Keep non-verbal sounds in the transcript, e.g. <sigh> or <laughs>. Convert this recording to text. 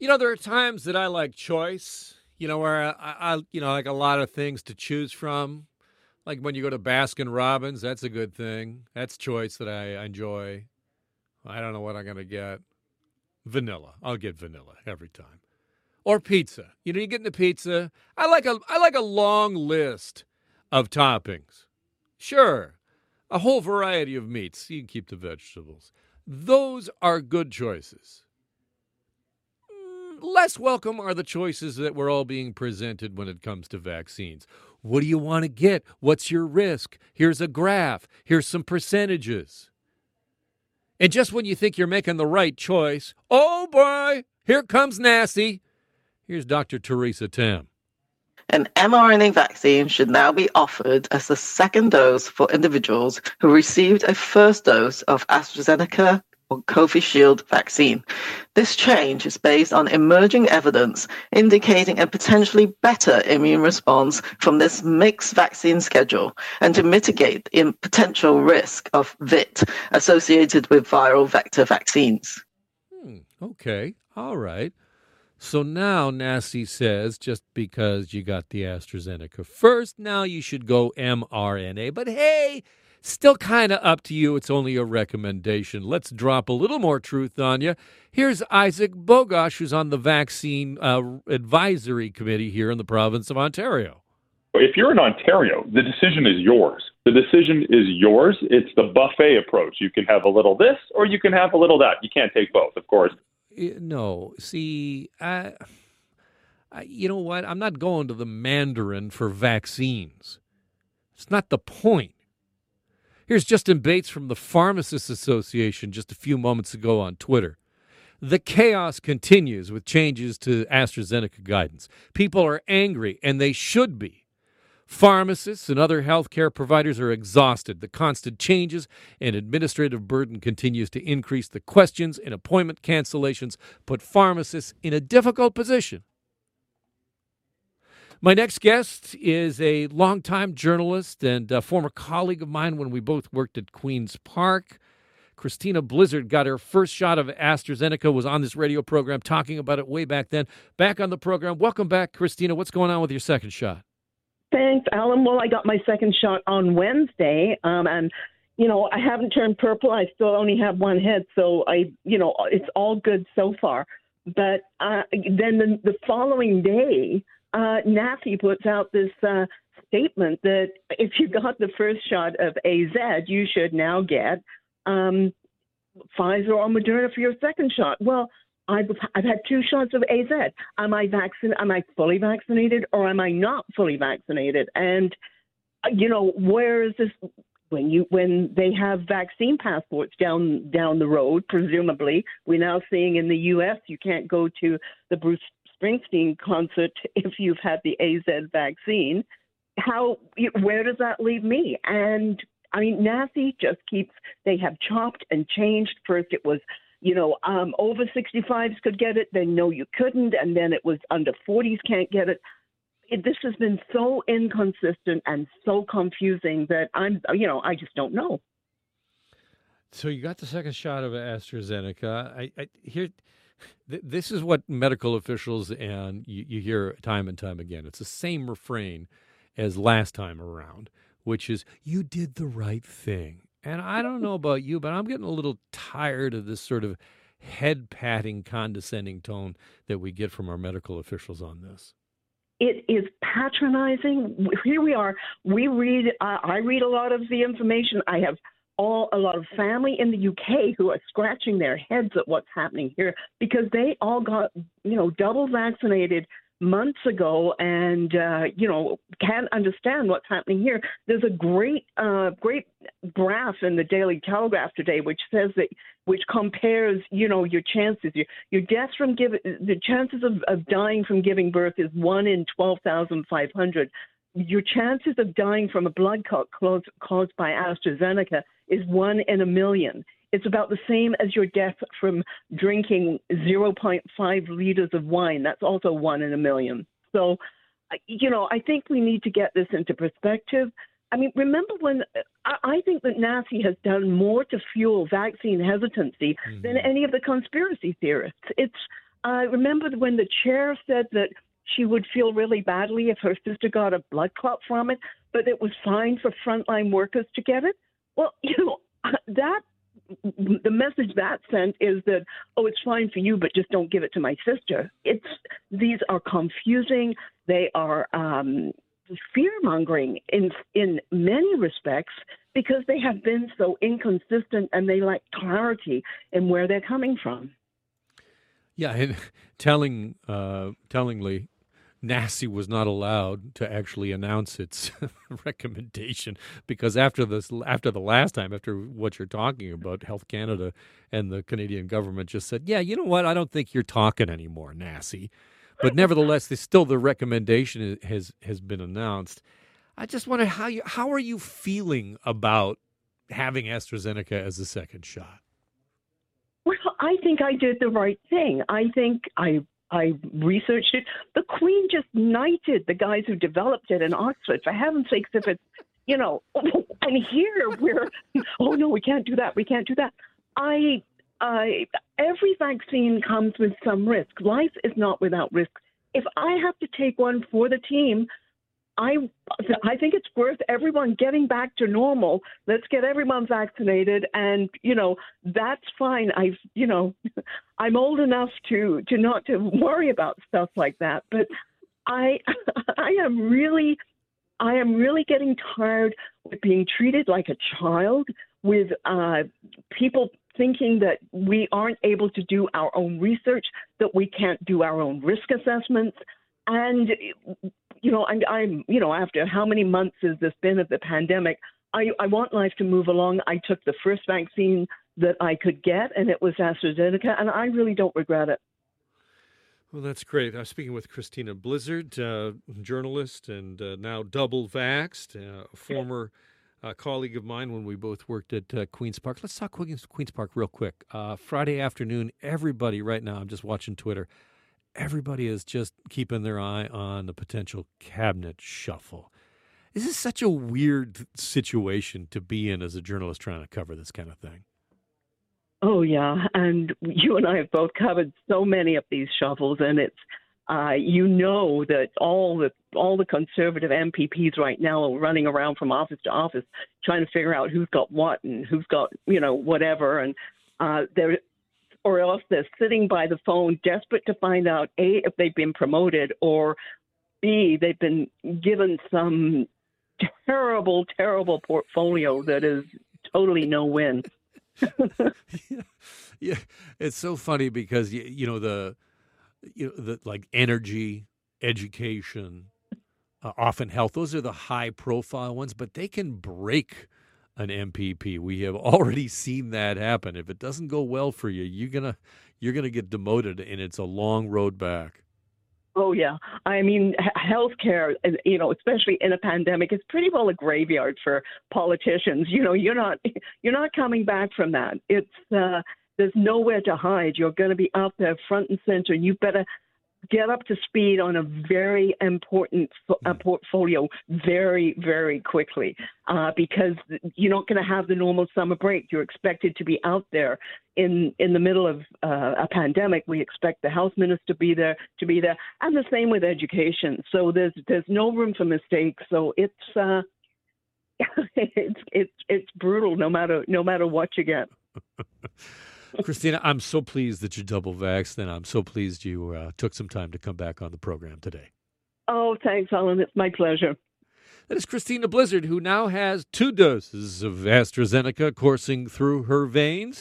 You know, there are times that I like choice. You know, where I, I, you know, like a lot of things to choose from. Like when you go to Baskin Robbins, that's a good thing. That's choice that I enjoy. I don't know what I'm gonna get. Vanilla. I'll get vanilla every time. Or pizza. You know, you get into pizza. I like a I like a long list of toppings. Sure. A whole variety of meats. You can keep the vegetables. Those are good choices less welcome are the choices that we're all being presented when it comes to vaccines. What do you want to get? What's your risk? Here's a graph. Here's some percentages. And just when you think you're making the right choice, oh boy, here comes nasty. Here's Dr. Theresa Tam. An mRNA vaccine should now be offered as a second dose for individuals who received a first dose of AstraZeneca or Covishield vaccine. This change is based on emerging evidence indicating a potentially better immune response from this mixed vaccine schedule and to mitigate the potential risk of VITT associated with viral vector vaccines. Hmm, okay, all right. So now NACI says just because you got the AstraZeneca first, now you should go mRNA. But hey, Still kind of up to you. It's only a recommendation. Let's drop a little more truth on you. Here's Isaac Bogoch, who's on the Vaccine uh, Advisory Committee here in the province of Ontario. If you're in Ontario, the decision is yours. The decision is yours. It's the buffet approach. You can have a little this or you can have a little that. You can't take both, of course. No. See, I, I, you know what? I'm not going to the Mandarin for vaccines. It's not the point. Here's Justin Bates from the Pharmacists Association just a few moments ago on Twitter. The chaos continues with changes to AstraZeneca guidance. People are angry, and they should be. Pharmacists and other healthcare providers are exhausted. The constant changes and administrative burden continues to increase. The questions and appointment cancellations put pharmacists in a difficult position. My next guest is a longtime journalist and former colleague of mine when we both worked at Queen's Park. Christina Blizzard got her first shot of AstraZeneca, was on this radio program talking about it way back then. Back on the program. Welcome back, Christina. What's going on with your second shot? Thanks, Alan. Well, I got my second shot on Wednesday, um, and you know I haven't turned purple. I still only have one head, so I, you know, it's all good so far. But uh, then the, the following day, uh, NACI puts out this uh, statement that if you got the first shot of AZ, you should now get um, Pfizer or Moderna for your second shot. Well, I've, I've had two shots of AZ. Am I vaccinated? Am I fully vaccinated or am I not fully vaccinated? And uh, you know, where is this? When you when they have vaccine passports down down the road, presumably, we're now seeing in the U.S. you can't go to the Bruce Springsteen concert <laughs> if you've had the AZ vaccine. How where does that leave me? And I mean, NACI just keeps they have chopped and changed. First, it was you know um, over 65s could get it, then no, you couldn't, and then it was under 40s can't get it. it. This has been so inconsistent and so confusing that I'm you know I just don't know. So you got the second shot of AstraZeneca. I, I here this is what medical officials and you, you hear time and time again. It's the same refrain as last time around, which is you did the right thing. And I don't know about you, but I'm getting a little tired of this sort of head patting, condescending tone that we get from our medical officials on this. It is patronizing. Here we are. We read. Uh, I read a lot of the information. I have all a lot of family in the UK who are scratching their heads at what's happening here because they all got you know double vaccinated months ago and uh, you know can't understand what's happening here. There's a great uh, great graph in the Daily Telegraph today which says that which compares you know your chances your your deaths from giving the chances of, of dying from giving birth is one in twelve thousand five hundred. Your chances of dying from a blood clot caused, caused by AstraZeneca is one in a million. It's about the same as your death from drinking 0.5 liters of wine. That's also one in a million. So, you know, I think we need to get this into perspective. I mean, remember when I think that NACI has done more to fuel vaccine hesitancy mm-hmm. than any of the conspiracy theorists. It's I remember when the chair said that she would feel really badly if her sister got a blood clot from it, but it was fine for frontline workers to get it. Well, <laughs> you know, that the message that sent is that oh it's fine for you but just don't give it to my sister. It's these are confusing. They are um fear mongering in in many respects because they have been so inconsistent and they lack clarity in where they're coming from. Yeah and <laughs> telling uh tellingly NACI was not allowed to actually announce its <laughs> recommendation because after this, after the last time, after what you're talking about, Health Canada and the Canadian government just said, "Yeah, you know what? I don't think you're talking anymore, NACI." But nevertheless, there's still the recommendation has has been announced. I just wonder how you how are you feeling about having AstraZeneca as a second shot? Well, I think I did the right thing. I think I I researched it. The Queen just knighted the guys who developed it in Oxford. For heaven's sakes, if it's, you know, <laughs> and here we're, <laughs> oh no, we can't do that. We can't do that. I, I, every vaccine comes with some risk. Life is not without risk. If I have to take one for the team, I I think it's worth everyone getting back to normal. Let's get everyone vaccinated, and you know that's fine. I've you know <laughs> I'm old enough to to not to worry about stuff like that. But I <laughs> I am really I am really getting tired with being treated like a child, with uh, people thinking that we aren't able to do our own research, that we can't do our own risk assessments. And you know, I'm, I'm, you know, after how many months has this been of the pandemic? I, I want life to move along. I took the first vaccine that I could get, and it was AstraZeneca, and I really don't regret it. Well, that's great. I'm speaking with Christina Blizzard, uh, journalist and uh, now double vaxxed, uh, a former uh, colleague of mine when we both worked at uh, Queen's Park. Let's talk Queen's, Queen's Park real quick. Uh, Friday afternoon, everybody right now, I'm just watching Twitter, everybody is just keeping their eye on the potential cabinet shuffle. This is such a weird situation to be in as a journalist trying to cover this kind of thing. Oh yeah, and you and I have both covered so many of these shuffles, and it's uh, you know that all the all the conservative MPPs right now are running around from office to office trying to figure out who's got what and who's got you know whatever, and uh, there or else they're sitting by the phone desperate to find out A, if they've been promoted, or B, they've been given some terrible, terrible portfolio that is totally no win. <laughs> yeah. yeah, it's so funny because you, you know the you know the like energy, education, uh, often health. Those are the high profile ones, but they can break an MPP. We have <laughs> already seen that happen. If it doesn't go well for you, you're gonna you're gonna get demoted, and it's a long road back. Oh yeah, I mean, healthcare, you know, especially in a pandemic, is pretty well a graveyard for politicians. You know, you're not <laughs> you're not coming back from that. It's uh, there's nowhere to hide. You're going to be out there front and center. You better get up to speed on a very important uh, portfolio very, very quickly uh, because you're not going to have the normal summer break. You're expected to be out there in in the middle of uh, a pandemic. We expect the health minister to be there to be there, and the same with education. So there's there's no room for mistakes. So it's uh, <laughs> it's it's it's brutal no matter no matter what you get. <laughs> Christina, I'm so pleased that you're double vaxxed, and I'm so pleased you uh, took some time to come back on the program today. Oh, thanks, Alan. It's my pleasure. That is Christina Blizzard, who now has two doses of AstraZeneca coursing through her veins.